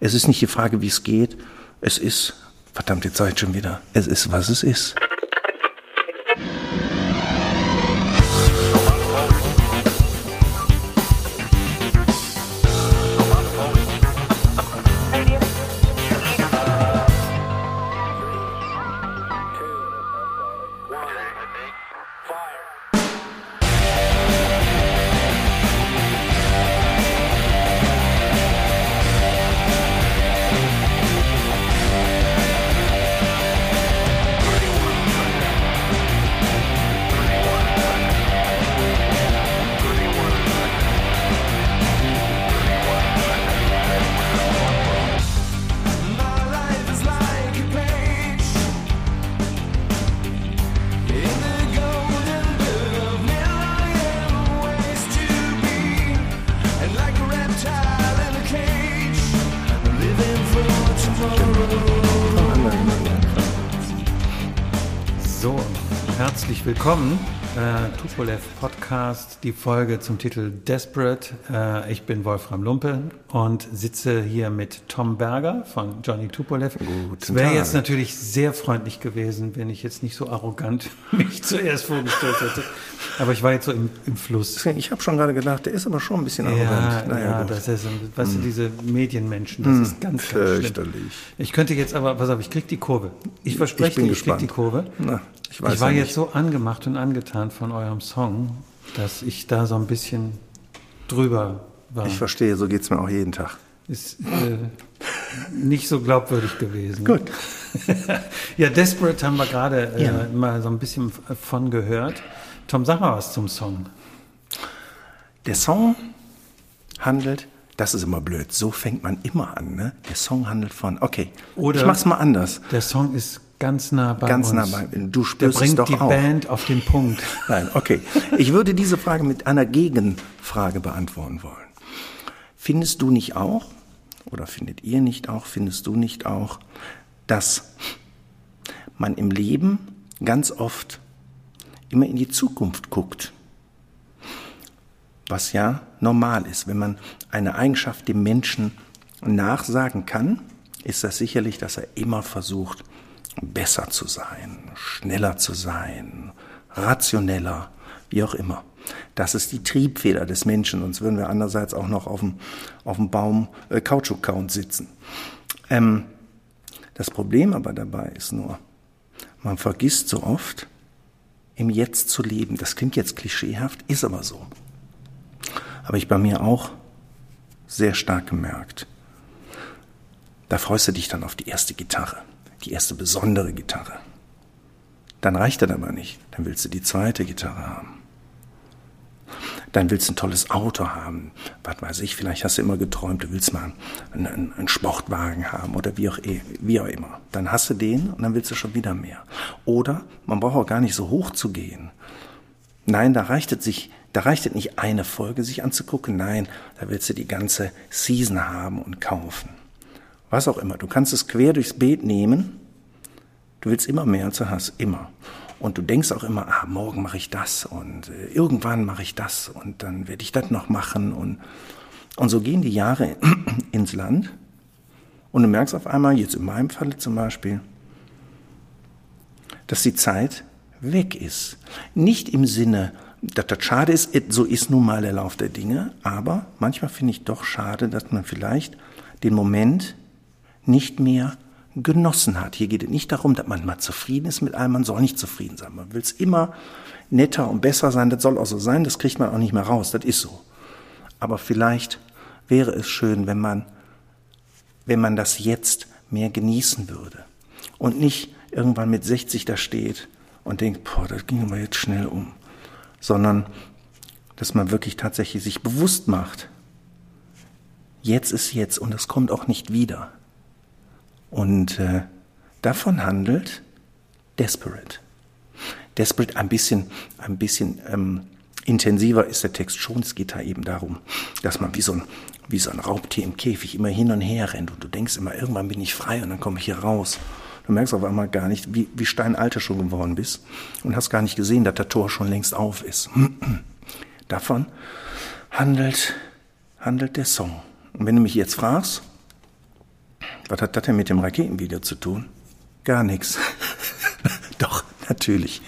Es ist nicht die Frage, wie es geht. Es ist, verdammt, jetzt sage ich schon wieder, es ist, was es ist. Willkommen. Äh, Tupolev Podcast, die Folge zum Titel Desperate. Äh, ich bin Wolfram Lumpe und sitze hier mit Tom Berger von Johnny Tupolev. Es wäre jetzt natürlich sehr freundlich gewesen, wenn ich jetzt nicht so arrogant mich zuerst vorgestellt hätte. Aber ich war jetzt so im, im Fluss. Ich habe schon gerade gedacht, der ist aber schon ein bisschen arrogant. Ja, naja, ja das ist, weißt du, hm. diese Medienmenschen, das hm, ist ganz, ganz schlimm. Ich könnte jetzt aber, pass auf, ich krieg die Kurve. Ich verspreche dir, ich krieg die Kurve. Na, ich, ich war ja jetzt so angemacht und angetan von eurem Song, dass ich da so ein bisschen drüber war. Ich verstehe, so geht es mir auch jeden Tag. Ist äh, nicht so glaubwürdig gewesen. Gut. ja, Desperate haben wir gerade äh, ja. mal so ein bisschen von gehört. Tom, sag mal was zum Song. Der Song handelt, das ist immer blöd, so fängt man immer an. Ne? Der Song handelt von, okay, Oder ich mach's mal anders. Der Song ist ganz nah bei ganz uns. Nah bei Du spürst Der bringt es doch die auch. Band auf den Punkt. Nein, okay. Ich würde diese Frage mit einer Gegenfrage beantworten wollen. Findest du nicht auch, oder findet ihr nicht auch, findest du nicht auch, dass man im Leben ganz oft immer in die Zukunft guckt? Was ja normal ist. Wenn man eine Eigenschaft dem Menschen nachsagen kann, ist das sicherlich, dass er immer versucht, besser zu sein, schneller zu sein, rationeller, wie auch immer. Das ist die Triebfeder des Menschen, sonst würden wir andererseits auch noch auf dem, auf dem Baum äh, Kautschuk-Count sitzen. Ähm, das Problem aber dabei ist nur, man vergisst so oft, im Jetzt zu leben. Das klingt jetzt klischeehaft, ist aber so. Habe ich bei mir auch sehr stark gemerkt. Da freust du dich dann auf die erste Gitarre, die erste besondere Gitarre. Dann reicht das aber nicht. Dann willst du die zweite Gitarre haben dann willst du ein tolles Auto haben. Was weiß ich, vielleicht hast du immer geträumt, du willst mal einen, einen, Sportwagen haben oder wie auch, eh, wie auch immer. Dann hast du den und dann willst du schon wieder mehr. Oder man braucht auch gar nicht so hoch zu gehen. Nein, da reicht es sich, da reicht es nicht eine Folge sich anzugucken. Nein, da willst du die ganze Season haben und kaufen. Was auch immer. Du kannst es quer durchs Beet nehmen. Du willst immer mehr als du hast. Immer. Und du denkst auch immer, ah, morgen mache ich das und äh, irgendwann mache ich das und dann werde ich das noch machen. Und, und so gehen die Jahre ins Land und du merkst auf einmal, jetzt in meinem Falle zum Beispiel, dass die Zeit weg ist. Nicht im Sinne, dass das schade ist, so ist nun mal der Lauf der Dinge, aber manchmal finde ich doch schade, dass man vielleicht den Moment nicht mehr genossen hat. Hier geht es nicht darum, dass man mal zufrieden ist mit allem, man soll nicht zufrieden sein. Man will es immer netter und besser sein, das soll auch so sein, das kriegt man auch nicht mehr raus, das ist so. Aber vielleicht wäre es schön, wenn man, wenn man das jetzt mehr genießen würde und nicht irgendwann mit 60 da steht und denkt, boah, das ging aber jetzt schnell um, sondern dass man wirklich tatsächlich sich bewusst macht, jetzt ist jetzt und es kommt auch nicht wieder. Und äh, davon handelt Desperate. Desperate ein bisschen, ein bisschen ähm, intensiver ist der Text schon. Es geht da eben darum, dass man wie so ein, wie so ein Raubtier im Käfig immer hin und her rennt und du denkst immer, irgendwann bin ich frei und dann komme ich hier raus. Du merkst auf einmal gar nicht, wie, wie steinalter schon geworden bist und hast gar nicht gesehen, dass der Tor schon längst auf ist. Davon handelt, handelt der Song. Und wenn du mich jetzt fragst, Was hat das denn mit dem Raketenvideo zu tun? Gar nichts. Doch, natürlich.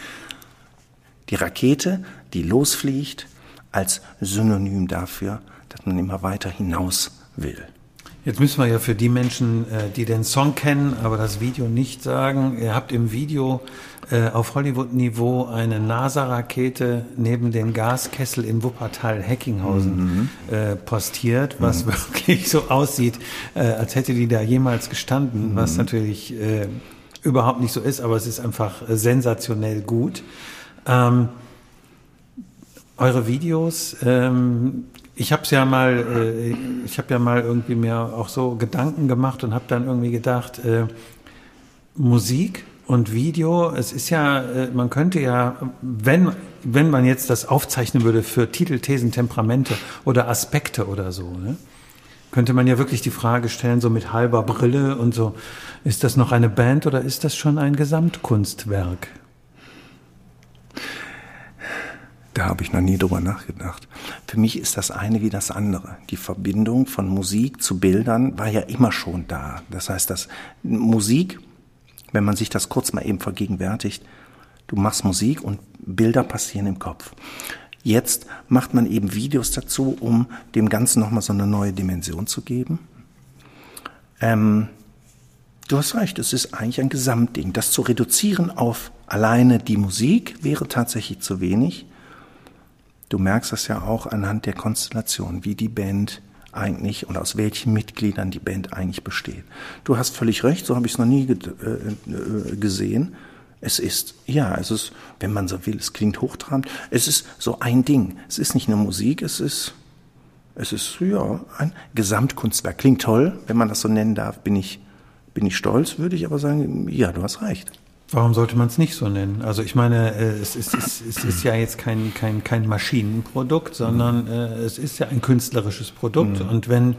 Die Rakete, die losfliegt, als Synonym dafür, dass man immer weiter hinaus will. Jetzt müssen wir ja für die Menschen, äh, die den Song kennen, aber das Video nicht sagen. Ihr habt im Video äh, auf Hollywood-Niveau eine NASA-Rakete neben den Gaskessel in Wuppertal-Heckinghausen mhm. Äh, postiert, was mhm. wirklich so aussieht, als hätte die da jemals gestanden, mhm. was natürlich überhaupt nicht so ist, aber es ist einfach sensationell gut. Ähm, eure Videos ähm, ich habe es ja mal, äh, ich habe ja mal irgendwie mir auch so Gedanken gemacht und habe dann irgendwie gedacht, äh, Musik und Video, es ist ja, äh, man könnte ja, wenn, wenn man jetzt das aufzeichnen würde für Titel, Thesen, Temperamente oder Aspekte oder so, ne? könnte man ja wirklich die Frage stellen, so mit halber Brille und so, ist das noch eine Band oder ist das schon ein Gesamtkunstwerk? Da habe ich noch nie drüber nachgedacht. Für mich ist das eine wie das andere. Die Verbindung von Musik zu Bildern war ja immer schon da. Das heißt, dass Musik, wenn man sich das kurz mal eben vergegenwärtigt, du machst Musik und Bilder passieren im Kopf. Jetzt macht man eben Videos dazu, um dem Ganzen nochmal so eine neue Dimension zu geben. Ähm, du hast recht, es ist eigentlich ein Gesamtding. Das zu reduzieren auf alleine die Musik wäre tatsächlich zu wenig. Du merkst das ja auch anhand der Konstellation, wie die Band eigentlich und aus welchen Mitgliedern die Band eigentlich besteht. Du hast völlig recht, so habe ich es noch nie ge äh, äh, gesehen. Es ist, ja, es ist, wenn man so will, es klingt hochtrabend, es ist so ein Ding. Es ist nicht nur Musik, es ist, es ist, ja, ein Gesamtkunstwerk. Klingt toll, wenn man das so nennen darf, bin ich, bin ich stolz, würde ich aber sagen, ja, du hast recht. Warum sollte man es nicht so nennen? Also ich meine, äh, es ist, es ist, es ist ja jetzt kein, kein, kein Maschinenprodukt, sondern äh, es ist ja ein künstlerisches Produkt. Mhm. Und wenn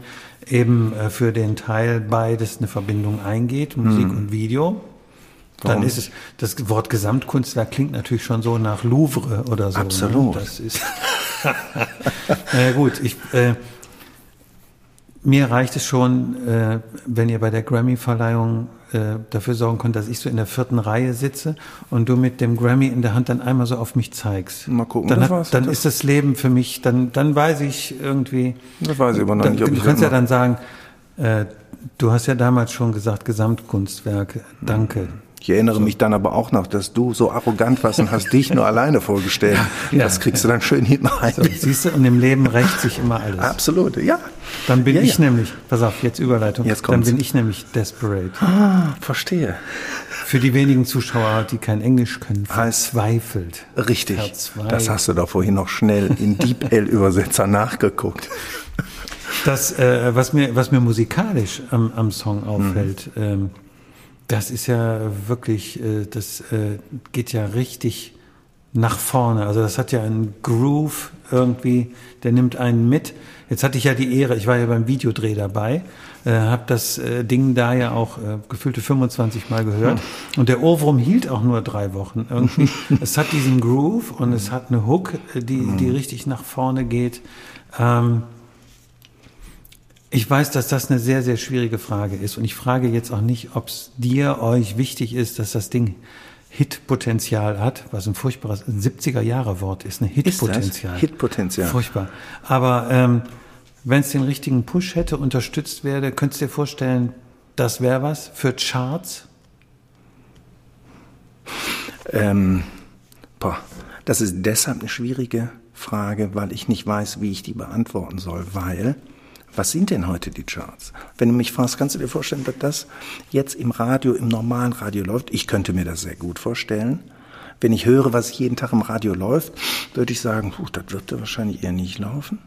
eben äh, für den Teil beides eine Verbindung eingeht, Musik mhm. und Video, dann Warum? ist es, das Wort Gesamtkunstwerk klingt natürlich schon so nach Louvre oder so. Ne? Absolut. Ne? Das ist, naja gut, ich, äh, mir reicht es schon, äh, wenn ihr bei der Grammy-Verleihung äh, dafür sorgen könnt, dass ich so in der vierten Reihe sitze und du mit dem Grammy in der Hand dann einmal so auf mich zeigst. Mal gucken. Dann, hat, dann ist das Leben für mich, dann, dann weiß ich irgendwie. Das weiß ich aber noch dann, nicht. Ob du kannst ja dann sagen, äh, du hast ja damals schon gesagt, Gesamtkunstwerk, danke. Ich erinnere mich dann aber auch noch, dass du so arrogant warst und hast dich nur alleine vorgestellt. Ja, das kriegst ja. du dann schön hinten rein. So, siehst du, und im Leben rächt sich immer alles. Absolut, ja. Dann bin ja, ich nämlich, pass auf, jetzt Überleitung. Jetzt kommt's. Dann bin ich nämlich desperate. Ah, verstehe. Für die wenigen Zuschauer, die kein Englisch können, verzweifelt. Richtig. Verzweifelt. Das hast du doch vorhin noch schnell in DeepL-Übersetzer nachgeguckt. Das, äh, was mir, was mir musikalisch am, am Song auffällt, mhm. ähm, das ist ja wirklich, äh, das äh, geht ja richtig nach vorne. Also das hat ja einen Groove irgendwie, der nimmt einen mit. Jetzt hatte ich ja die Ehre, ich war ja beim Videodreh dabei, äh, habe das äh, Ding da ja auch äh, gefühlte 25 Mal gehört. Hm. Und der Ohrwurm hielt auch nur drei Wochen irgendwie. es hat diesen Groove und es hat eine Hook, äh, die, die hm. richtig nach vorne geht. Ähm, ich weiß, dass das eine sehr, sehr schwierige Frage ist. Und ich frage jetzt auch nicht, ob es dir, euch wichtig ist, dass das Ding Hitpotenzial hat, was ein furchtbares 70er-Jahre-Wort ist, eine Hitpotenzial. Hitpotenzial. Furchtbar. Aber ähm, wenn es den richtigen Push hätte, unterstützt werde, könntest du dir vorstellen, das wäre was für Charts? Ähm, boah, das ist deshalb eine schwierige Frage, weil ich nicht weiß, wie ich die beantworten soll, weil was sind denn heute die Charts? Wenn du mich fragst, kannst du dir vorstellen, dass das jetzt im Radio, im normalen Radio läuft? Ich könnte mir das sehr gut vorstellen. Wenn ich höre, was jeden Tag im Radio läuft, würde ich sagen, puh, das wird da wahrscheinlich eher nicht laufen.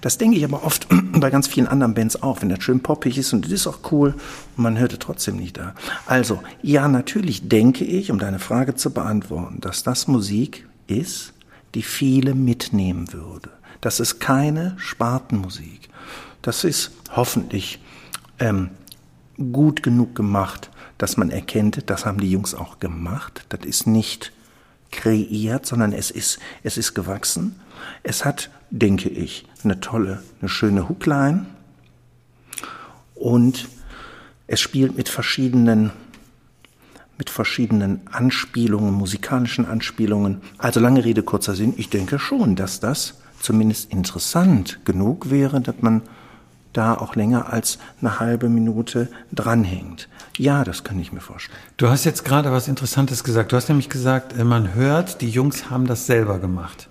Das denke ich aber oft bei ganz vielen anderen Bands auch, wenn das schön poppig ist und das ist auch cool und man hört es trotzdem nicht da. Also, ja, natürlich denke ich, um deine Frage zu beantworten, dass das Musik ist, die viele mitnehmen würde. Das ist keine Spartenmusik. Das ist hoffentlich ähm, gut genug gemacht, dass man erkennt, das haben die Jungs auch gemacht. Das ist nicht kreiert, sondern es ist, es ist gewachsen. Es hat, denke ich, eine tolle, eine schöne Hookline. Und Es spielt mit verschiedenen mit verschiedenen Anspielungen, musikalischen Anspielungen. Also lange Rede, kurzer Sinn. Ich denke schon, dass das zumindest interessant genug wäre, dass man da auch länger als eine halbe Minute dranhängt. Ja, das kann ich mir vorstellen. Du hast jetzt gerade was Interessantes gesagt. Du hast nämlich gesagt, äh, man hört, die Jungs haben das selber gemacht.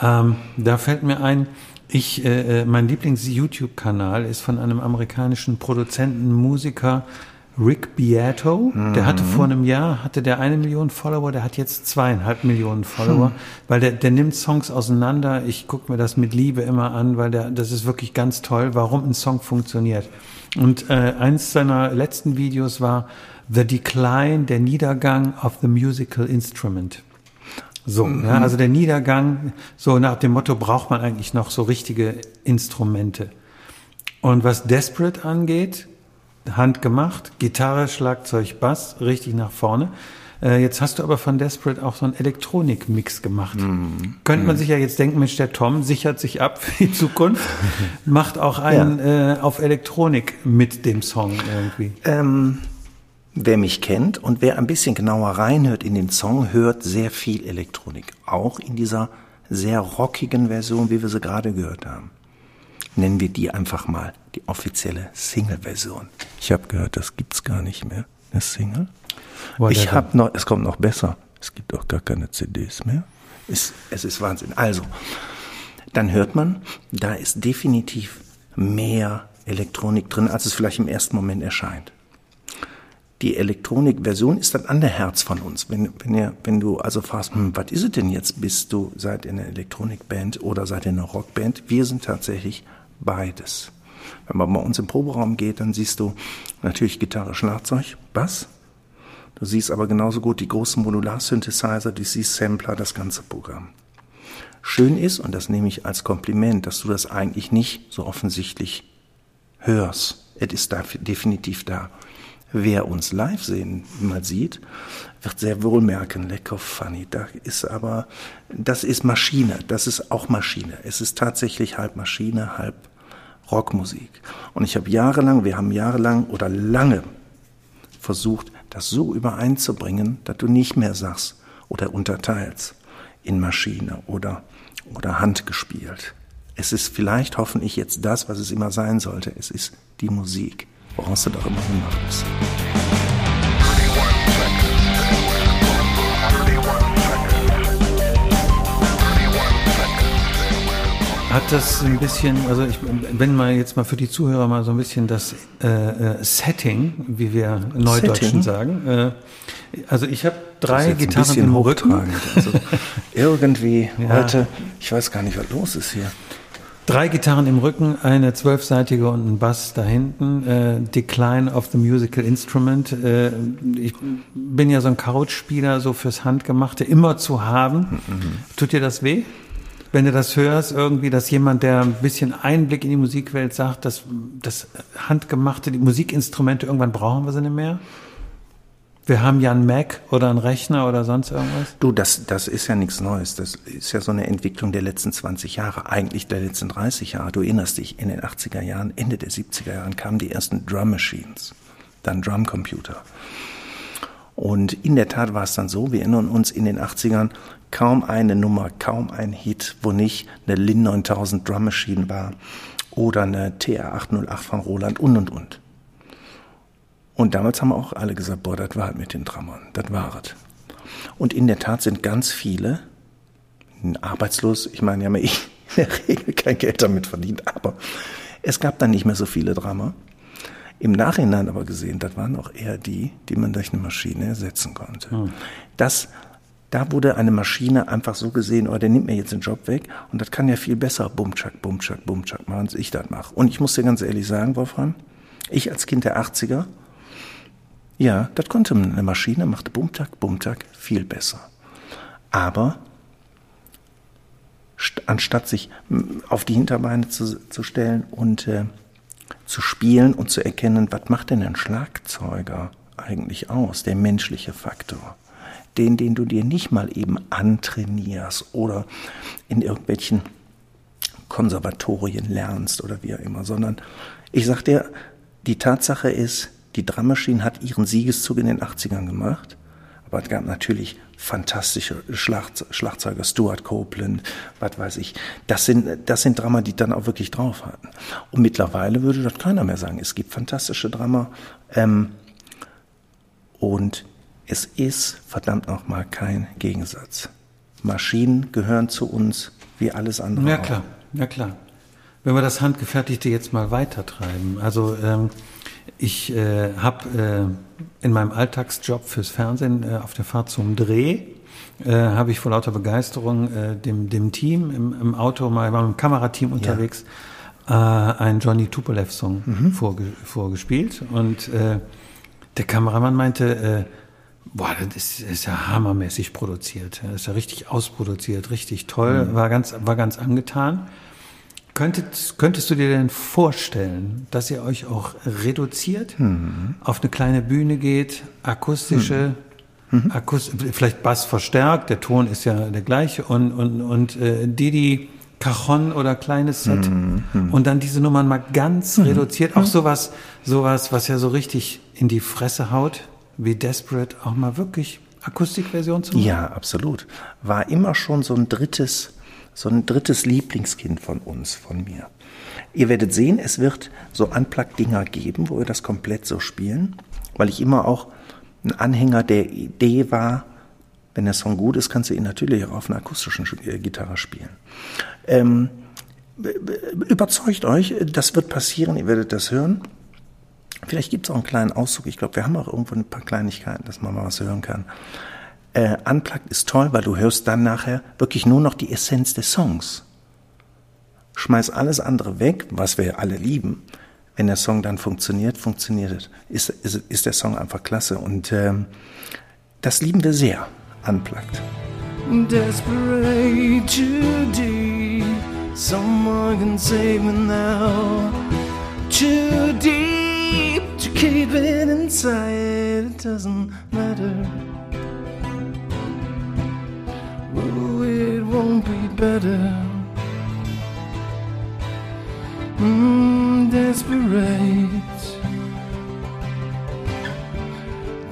Ähm, da fällt mir ein, ich, äh, äh mein Lieblings-YouTube-Kanal ist von einem amerikanischen Produzenten, Musiker, Rick Beato, mhm. der hatte vor einem Jahr, hatte der eine Million Follower, der hat jetzt zweieinhalb Millionen Follower, mhm. weil der, der nimmt Songs auseinander. Ich gucke mir das mit Liebe immer an, weil der, das ist wirklich ganz toll, warum ein Song funktioniert. Und äh, eins seiner letzten Videos war The Decline, der Niedergang of the Musical Instrument. So, mhm. ja, also der Niedergang, so nach dem Motto, braucht man eigentlich noch so richtige Instrumente. Und was Desperate angeht, handgemacht, Gitarre, Schlagzeug, Bass, richtig nach vorne. Äh, jetzt hast du aber von Desperate auch so einen Elektronik-Mix gemacht. Mm. Könnte man mm. sich ja jetzt denken, Mensch, der Tom sichert sich ab für die Zukunft, macht auch einen ja. äh, auf Elektronik mit dem Song irgendwie. Ähm, wer mich kennt und wer ein bisschen genauer reinhört in den Song, hört sehr viel Elektronik. Auch in dieser sehr rockigen Version, wie wir sie gerade gehört haben nennen wir die einfach mal die offizielle Single-Version. Ich habe gehört, das gibt's gar nicht mehr, eine Single. Ich habe noch, es kommt noch besser. Es gibt auch gar keine CDs mehr. Es, es ist Wahnsinn. Also, dann hört man, da ist definitiv mehr Elektronik drin, als es vielleicht im ersten Moment erscheint. Die Elektronik-Version ist das andere Herz von uns. Wenn, wenn, ihr, wenn du also fragst, hm, was ist es denn jetzt? Bist du, seid ihr eine Elektronikband oder seid ihr eine Rockband? Wir sind tatsächlich beides. Wenn man bei uns im Proberaum geht, dann siehst du natürlich Gitarre, Schlagzeug, Bass. Du siehst aber genauso gut die großen Modular-Synthesizer, die siehst Sampler, das ganze Programm. Schön ist, und das nehme ich als Kompliment, dass du das eigentlich nicht so offensichtlich hörst. Es ist da definitiv da. Wer uns live sehen mal sieht, wird sehr wohl merken, lecker funny. Da ist aber, das ist Maschine. Das ist auch Maschine. Es ist tatsächlich halb Maschine, halb Rockmusik. Und ich habe jahrelang, wir haben jahrelang oder lange versucht, das so übereinzubringen, dass du nicht mehr sagst oder unterteilst in Maschine oder, oder Hand gespielt. Es ist vielleicht hoffentlich jetzt das, was es immer sein sollte. Es ist die Musik, woraus du doch immer bist. Hat das ein bisschen, also ich, wenn mal jetzt mal für die Zuhörer mal so ein bisschen das äh, äh Setting, wie wir Neudeutschen Setting? sagen. Äh, also ich habe drei Gitarren im Rücken. Also irgendwie ja. heute, ich weiß gar nicht, was los ist hier. Drei Gitarren im Rücken, eine zwölfseitige und ein Bass da hinten. Äh, Decline of the Musical Instrument. Äh, ich bin ja so ein Couchspieler, so fürs Handgemachte immer zu haben. Mhm. Tut dir das weh? Wenn du das hörst, irgendwie, dass jemand, der ein bisschen Einblick in die Musikwelt sagt, dass das handgemachte, die Musikinstrumente, irgendwann brauchen wir sie nicht mehr? Wir haben ja einen Mac oder einen Rechner oder sonst irgendwas. Du, das, das ist ja nichts Neues. Das ist ja so eine Entwicklung der letzten 20 Jahre, eigentlich der letzten 30 Jahre. Du erinnerst dich, in den 80er Jahren, Ende der 70er Jahren kamen die ersten Drum Machines, dann Drumcomputer. Und in der Tat war es dann so, wir erinnern uns in den 80ern, kaum eine Nummer, kaum ein Hit, wo nicht eine Lin 9000 Drum Machine war oder eine TR 808 von Roland und und und. Und damals haben auch alle gesagt, boah, das war halt mit den Drummern, das war es. Und in der Tat sind ganz viele arbeitslos, ich meine, ja haben in der Regel kein Geld damit verdient, aber es gab dann nicht mehr so viele Drummer. Im Nachhinein aber gesehen, das waren auch eher die, die man durch eine Maschine ersetzen konnte. Hm. Das da wurde eine Maschine einfach so gesehen, oh, der nimmt mir jetzt den Job weg und das kann ja viel besser Bumchak, Bumchak, Bumchak machen, als ich das mache. Und ich muss dir ganz ehrlich sagen, Wolfram, ich als Kind der 80er, ja, das konnte eine Maschine, machte Bumchak, Bumchak viel besser. Aber anstatt sich auf die Hinterbeine zu, zu stellen und äh, zu spielen und zu erkennen, was macht denn ein Schlagzeuger eigentlich aus, der menschliche Faktor den, den du dir nicht mal eben antrainierst oder in irgendwelchen Konservatorien lernst oder wie auch immer, sondern ich sag dir, die Tatsache ist, Die Drummaschine hat ihren Siegeszug in den 80ern gemacht. Aber es gab natürlich fantastische Schlacht, Schlagzeuger, Stuart Copeland, was weiß ich. Das sind, das sind Drama, die dann auch wirklich drauf hatten. Und mittlerweile würde das keiner mehr sagen. Es gibt fantastische Drama. Ähm, und es ist verdammt nochmal kein Gegensatz. Maschinen gehören zu uns wie alles andere. Ja klar, ja klar. Wenn wir das Handgefertigte jetzt mal weitertreiben. Also ähm, ich äh, habe äh, in meinem Alltagsjob fürs Fernsehen äh, auf der Fahrt zum Dreh äh, habe ich vor lauter Begeisterung äh, dem, dem Team im, im Auto mal war mit dem Kamerateam unterwegs ja. äh, einen Johnny Tupolev Song mhm. vorge vorgespielt und äh, der Kameramann meinte äh, boah das ist, ist ja hammermäßig produziert das ist ja richtig ausproduziert richtig toll mhm. war ganz war ganz angetan Könntest, könntest du dir denn vorstellen, dass ihr euch auch reduziert, mhm. auf eine kleine Bühne geht, akustische, mhm. Akust vielleicht Bass verstärkt, der Ton ist ja der gleiche und, und, und äh, Didi Cajon oder kleines Set mhm. und dann diese Nummern mal ganz mhm. reduziert, auch mhm. sowas, sowas, was ja so richtig in die Fresse haut, wie Desperate, auch mal wirklich Akustikversion zu machen? Ja, absolut. War immer schon so ein drittes so ein drittes Lieblingskind von uns, von mir. Ihr werdet sehen, es wird so Unplugged-Dinger geben, wo wir das komplett so spielen, weil ich immer auch ein Anhänger der Idee war, wenn der Song gut ist, kannst du ihn natürlich auch auf einer akustischen äh, Gitarre spielen. Ähm, überzeugt euch, das wird passieren, ihr werdet das hören. Vielleicht gibt es auch einen kleinen Auszug. Ich glaube, wir haben auch irgendwo ein paar Kleinigkeiten, dass man mal was hören kann. Äh, Unplugged ist toll, weil du hörst dann nachher wirklich nur noch die Essenz des Songs. Schmeiß alles andere weg, was wir alle lieben. Wenn der Song dann funktioniert, funktioniert es. Ist, ist, ist der Song einfach klasse. Und ähm, das lieben wir sehr. Unplugged. Desperate deep, someone can save me now. Too deep to keep it inside, it doesn't matter. Oh, it won't be better. Mm, desperate.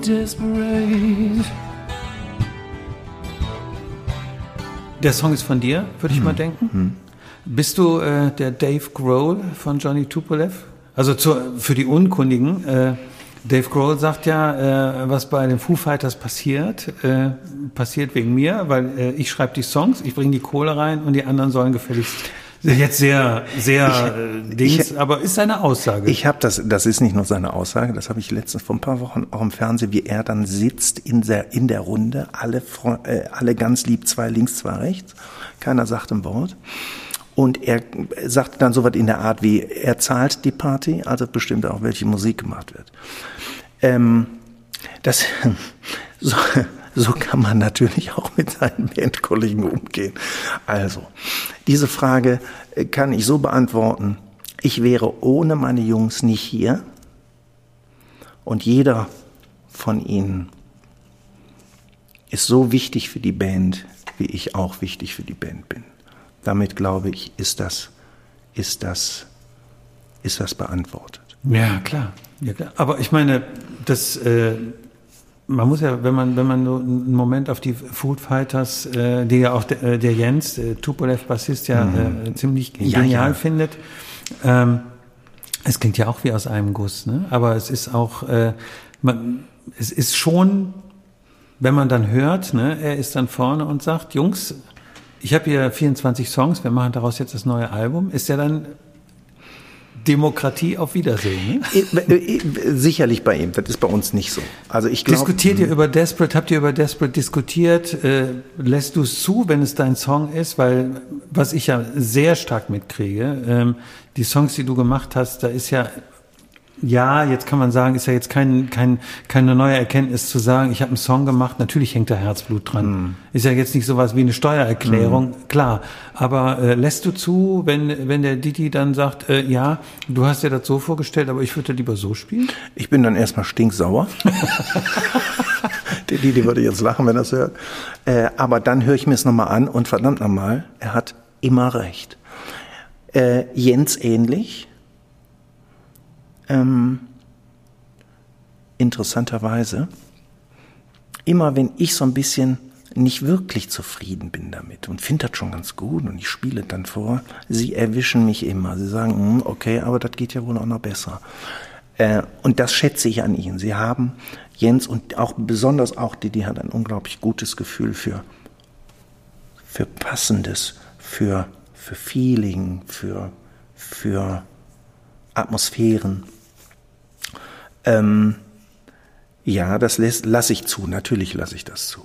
Desperate. Der Song ist von dir, würde ich hm. mal denken. Hm. Bist du äh, der Dave Grohl von Johnny Tupolev? Also zur, für die Unkundigen. Äh, Dave Grohl sagt ja, äh, was bei den Foo Fighters passiert, äh, passiert wegen mir, weil äh, ich schreibe die Songs, ich bringe die Kohle rein und die anderen sollen gefälligst jetzt sehr, sehr ich, äh, Dings, ich, aber ist seine Aussage. Ich habe das, das ist nicht nur seine Aussage, das habe ich letztens vor ein paar Wochen auch im Fernsehen, wie er dann sitzt in der, in der Runde, alle, äh, alle ganz lieb, zwei links, zwei rechts, keiner sagt ein Wort. Und er sagte dann so was in der Art wie, er zahlt die Party, also bestimmt auch, welche Musik gemacht wird. Ähm, das, so, so kann man natürlich auch mit seinen Bandkollegen umgehen. Also, diese Frage äh, kann ich so beantworten. Ich wäre ohne meine Jungs nicht hier. Und jeder von ihnen ist so wichtig für die Band, wie ich auch wichtig für die Band bin. Damit glaube ich, ist das, ist das, ist das beantwortet. Ja, klar. Ja, klar. Aber ich meine, das, äh, man muss ja, wenn man, wenn man nur einen Moment auf die Food Fighters, äh, die ja auch der, äh, der Jens, äh, Tupolev Bassist, ja mhm. äh, ziemlich genial ja, ja. findet. Ähm, es klingt ja auch wie aus einem Guss, ne? aber es ist auch, äh, man, es ist schon, wenn man dann hört, ne, er ist dann vorne und sagt, Jungs, ich habe hier 24 Songs, wir machen daraus jetzt das neue Album. Ist ja dann Demokratie auf Wiedersehen. Ne? Sicherlich bei ihm, das ist bei uns nicht so. Also ich glaub, Diskutiert ihr hm. über Desperate, habt ihr über Desperate diskutiert? Äh, lässt du es zu, wenn es dein Song ist? Weil, was ich ja sehr stark mitkriege, ähm, die Songs, die du gemacht hast, da ist ja ja, jetzt kann man sagen, ist ja jetzt kein, kein, keine neue Erkenntnis zu sagen, ich habe einen Song gemacht, natürlich hängt da Herzblut dran. Mm. Ist ja jetzt nicht sowas wie eine Steuererklärung, mm. klar. Aber äh, lässt du zu, wenn, wenn der Didi dann sagt, äh, ja, du hast dir das so vorgestellt, aber ich würde lieber so spielen? Ich bin dann erstmal stinksauer. der Didi würde jetzt lachen, wenn er das hört. Äh, aber dann höre ich mir es nochmal an und verdammt nochmal, er hat immer recht. Äh, Jens ähnlich ähm, interessanterweise, immer wenn ich so ein bisschen nicht wirklich zufrieden bin damit und finde das schon ganz gut und ich spiele dann vor, sie erwischen mich immer. Sie sagen, hm, okay, aber das geht ja wohl auch noch besser. Äh, und das schätze ich an ihnen. Sie haben Jens und auch besonders auch Didi hat ein unglaublich gutes Gefühl für, für Passendes, für, für Feeling, für, für Atmosphären. Ähm, ja, das lasse ich zu. Natürlich lasse ich das zu.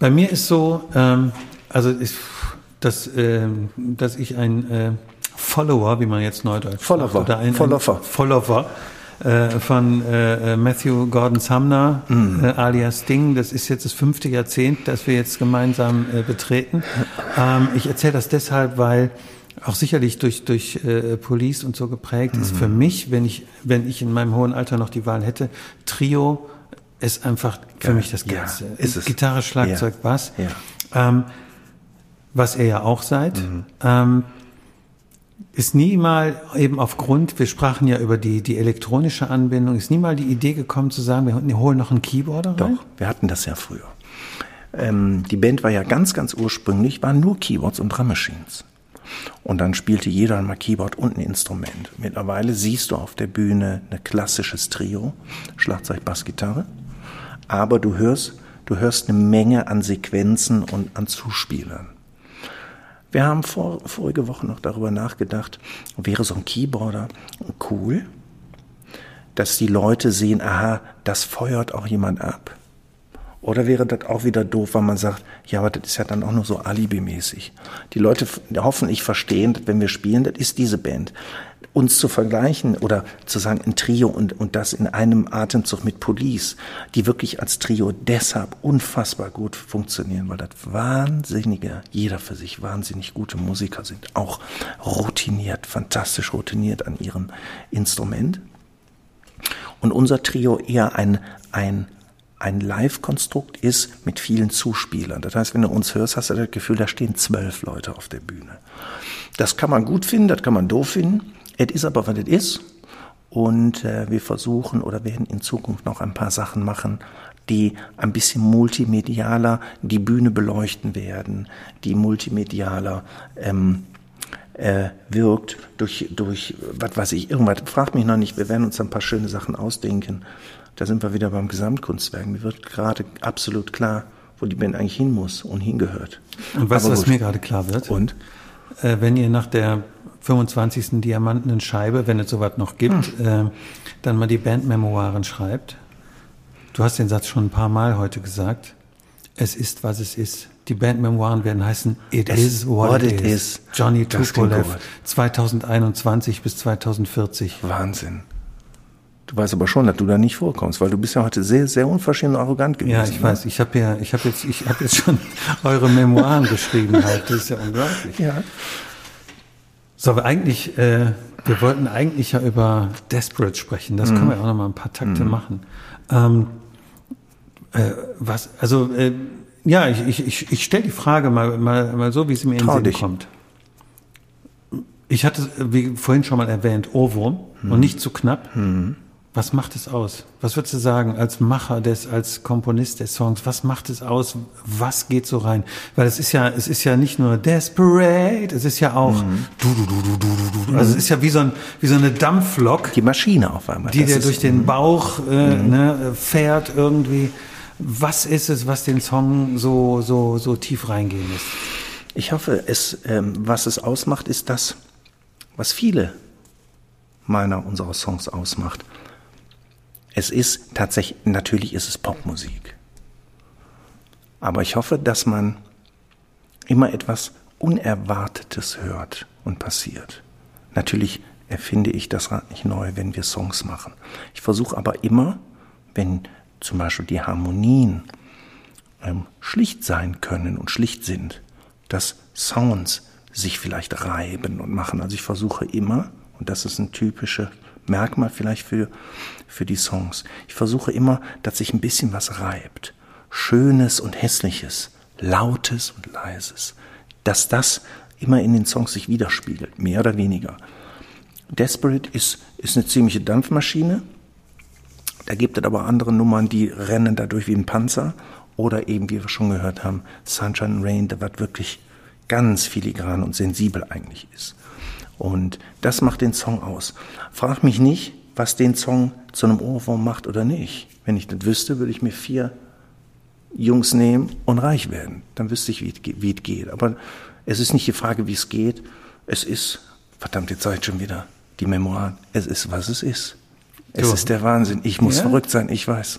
Bei mir ist so, ähm, also ist, dass, äh, dass ich ein äh, Follower, wie man jetzt neudeutsch Follower, sagt, oder ein, Follower, ein Follower äh, von äh, Matthew Gordon Sumner, mm. alias Sting. Das ist jetzt das fünfte Jahrzehnt, das wir jetzt gemeinsam äh, betreten. Ähm, ich erzähle das deshalb, weil auch sicherlich durch durch äh, Police und so geprägt mm. ist für mich, wenn ich wenn ich in meinem hohen Alter noch die Wahl hätte, Trio ist einfach für ja, mich das Geilste. Ja, ist es. Gitarre, Schlagzeug, ja, Bass. Ja. Ähm, was ihr ja auch seid. Mhm. Ähm, ist nie mal eben aufgrund, wir sprachen ja über die, die elektronische Anbindung, ist nie mal die Idee gekommen zu sagen, wir holen noch einen Keyboarder rein? Doch, wir hatten das ja früher. Ähm, die Band war ja ganz, ganz ursprünglich, waren nur Keyboards und Drum Machines. Und dann spielte jeder mal Keyboard und ein Instrument. Mittlerweile siehst du auf der Bühne ein klassisches Trio, Schlagzeug, Bass, Gitarre. Aber du hörst, du hörst eine Menge an Sequenzen und an Zuspielern. Wir haben vor, vorige Woche noch darüber nachgedacht, wäre so ein Keyboarder cool, dass die Leute sehen, aha, das feuert auch jemand ab. Oder wäre das auch wieder doof, weil man sagt, ja, aber das ist ja dann auch nur so alibimäßig. Die Leute hoffentlich verstehen, wenn wir spielen, das ist diese Band uns zu vergleichen oder zu sagen, ein Trio und, und das in einem Atemzug mit Police, die wirklich als Trio deshalb unfassbar gut funktionieren, weil das wahnsinnige, jeder für sich wahnsinnig gute Musiker sind, auch routiniert, fantastisch routiniert an ihrem Instrument. Und unser Trio eher ein, ein, ein Live-Konstrukt ist mit vielen Zuspielern. Das heißt, wenn du uns hörst, hast du das Gefühl, da stehen zwölf Leute auf der Bühne. Das kann man gut finden, das kann man doof finden. Es ist aber, was es ist. Und äh, wir versuchen oder werden in Zukunft noch ein paar Sachen machen, die ein bisschen multimedialer die Bühne beleuchten werden, die multimedialer ähm, äh, wirkt durch, durch, was weiß ich, irgendwas. Fragt mich noch nicht, wir werden uns ein paar schöne Sachen ausdenken. Da sind wir wieder beim Gesamtkunstwerk. Mir wird gerade absolut klar, wo die Band eigentlich hin muss und hingehört. Und weißt du, was mir gerade klar wird? Und? Äh, wenn ihr nach der 25. Diamantenen Scheibe, wenn es sowas noch gibt, hm. äh, dann mal die Bandmemoiren schreibt. Du hast den Satz schon ein paar Mal heute gesagt. Es ist, was es ist. Die Bandmemoiren werden heißen It es is what, what it, is. is. Johnny Tupolev 2021 bis 2040. Wahnsinn. Du weißt aber schon, dass du da nicht vorkommst, weil du bist ja heute sehr, sehr unverschämt und arrogant gewesen. Ja, ich ne? weiß. Ich habe ja, ich habe jetzt, ich habe jetzt schon eure Memoiren geschrieben. Halt. Das ist ja unglaublich. Ja. So, aber eigentlich, äh, wir wollten eigentlich ja über Desperate sprechen. Das mhm. können wir auch noch mal ein paar Takte mhm. machen. Ähm, äh, was, also, äh, ja, ich, ich, ich, ich stelle die Frage mal, mal, mal so, wie sie mir in den Sinn kommt. Ich hatte, wie vorhin schon mal erwähnt, Ohrwurm mhm. und nicht zu knapp. Mhm. Was macht es aus? Was würdest du sagen als Macher des, als Komponist des Songs? Was macht es aus? Was geht so rein? Weil es ist ja, es ist ja nicht nur desperate, es ist ja auch mhm. du, du, du, du, du, du. Also es ist ja wie so ein, wie so eine Dampflok. Die Maschine auf einmal. Die dir durch den mhm. Bauch äh, mhm. ne, fährt irgendwie. Was ist es, was den Song so, so, so tief reingehen lässt? Ich hoffe, es, ähm, was es ausmacht, ist das, was viele meiner unserer Songs ausmacht es ist tatsächlich, natürlich ist es Popmusik. Aber ich hoffe, dass man immer etwas Unerwartetes hört und passiert. Natürlich erfinde ich das Rad nicht neu, wenn wir Songs machen. Ich versuche aber immer, wenn zum Beispiel die Harmonien ähm, schlicht sein können und schlicht sind, dass Sounds sich vielleicht reiben und machen. Also ich versuche immer, und das ist ein typischer Merkmal vielleicht für, für die Songs. Ich versuche immer, dass sich ein bisschen was reibt. Schönes und Hässliches, Lautes und Leises. Dass das immer in den Songs sich widerspiegelt, mehr oder weniger. Desperate ist, ist eine ziemliche Dampfmaschine. Da gibt es aber andere Nummern, die rennen dadurch wie ein Panzer. Oder eben, wie wir schon gehört haben, Sunshine Rain, was wirklich ganz filigran und sensibel eigentlich ist. Und das macht den Song aus. Frag mich nicht, was den Song zu einem Ohrwurm macht oder nicht. Wenn ich das wüsste, würde ich mir vier Jungs nehmen und reich werden. Dann wüsste ich, wie es geht. Aber es ist nicht die Frage, wie es geht. Es ist, verdammt, jetzt sage ich schon wieder, die Memoiren. Es ist, was es ist. Es du. ist der Wahnsinn. Ich muss ja? verrückt sein, ich weiß.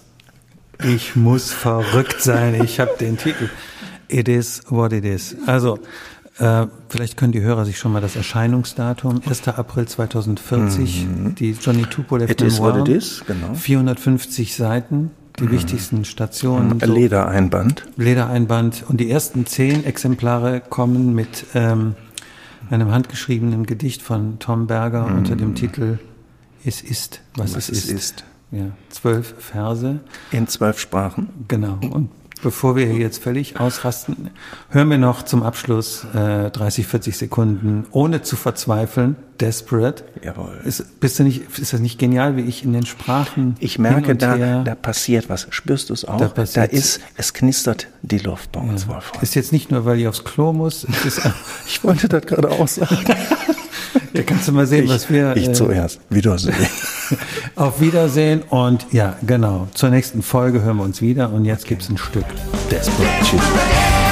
Ich muss verrückt sein. Ich habe den Titel. It is what it is. Also, äh, vielleicht können die Hörer sich schon mal das Erscheinungsdatum, 1. April 2040, mhm. die Johnny Tupolev It is what it is, genau. 450 Seiten, die mhm. wichtigsten Stationen. So Ledereinband. Ledereinband. Und die ersten zehn Exemplare kommen mit ähm, einem handgeschriebenen Gedicht von Tom Berger mhm. unter dem Titel Es ist, was, was es ist. ist. Ja, zwölf Verse. In zwölf Sprachen. Genau. Und bevor wir jetzt völlig ausrasten, hören wir noch zum Abschluss äh, 30, 40 Sekunden, ohne zu verzweifeln, Desperate. Jawohl. Ist, bist du nicht, ist das nicht genial, wie ich in den Sprachen. Ich merke, da, da passiert was. Spürst du es auch? Da, da, ist, es knistert die Luft bei uns, ja. Wolfram. Ist jetzt nicht nur, weil ich aufs Klo muss. ich wollte das gerade auch sagen. Ja, kannst du mal sehen, ich, was wir. Ich äh, zuerst. Wiedersehen. Auf Wiedersehen und ja, genau. Zur nächsten Folge hören wir uns wieder und jetzt gibt's ein Stück Desperate.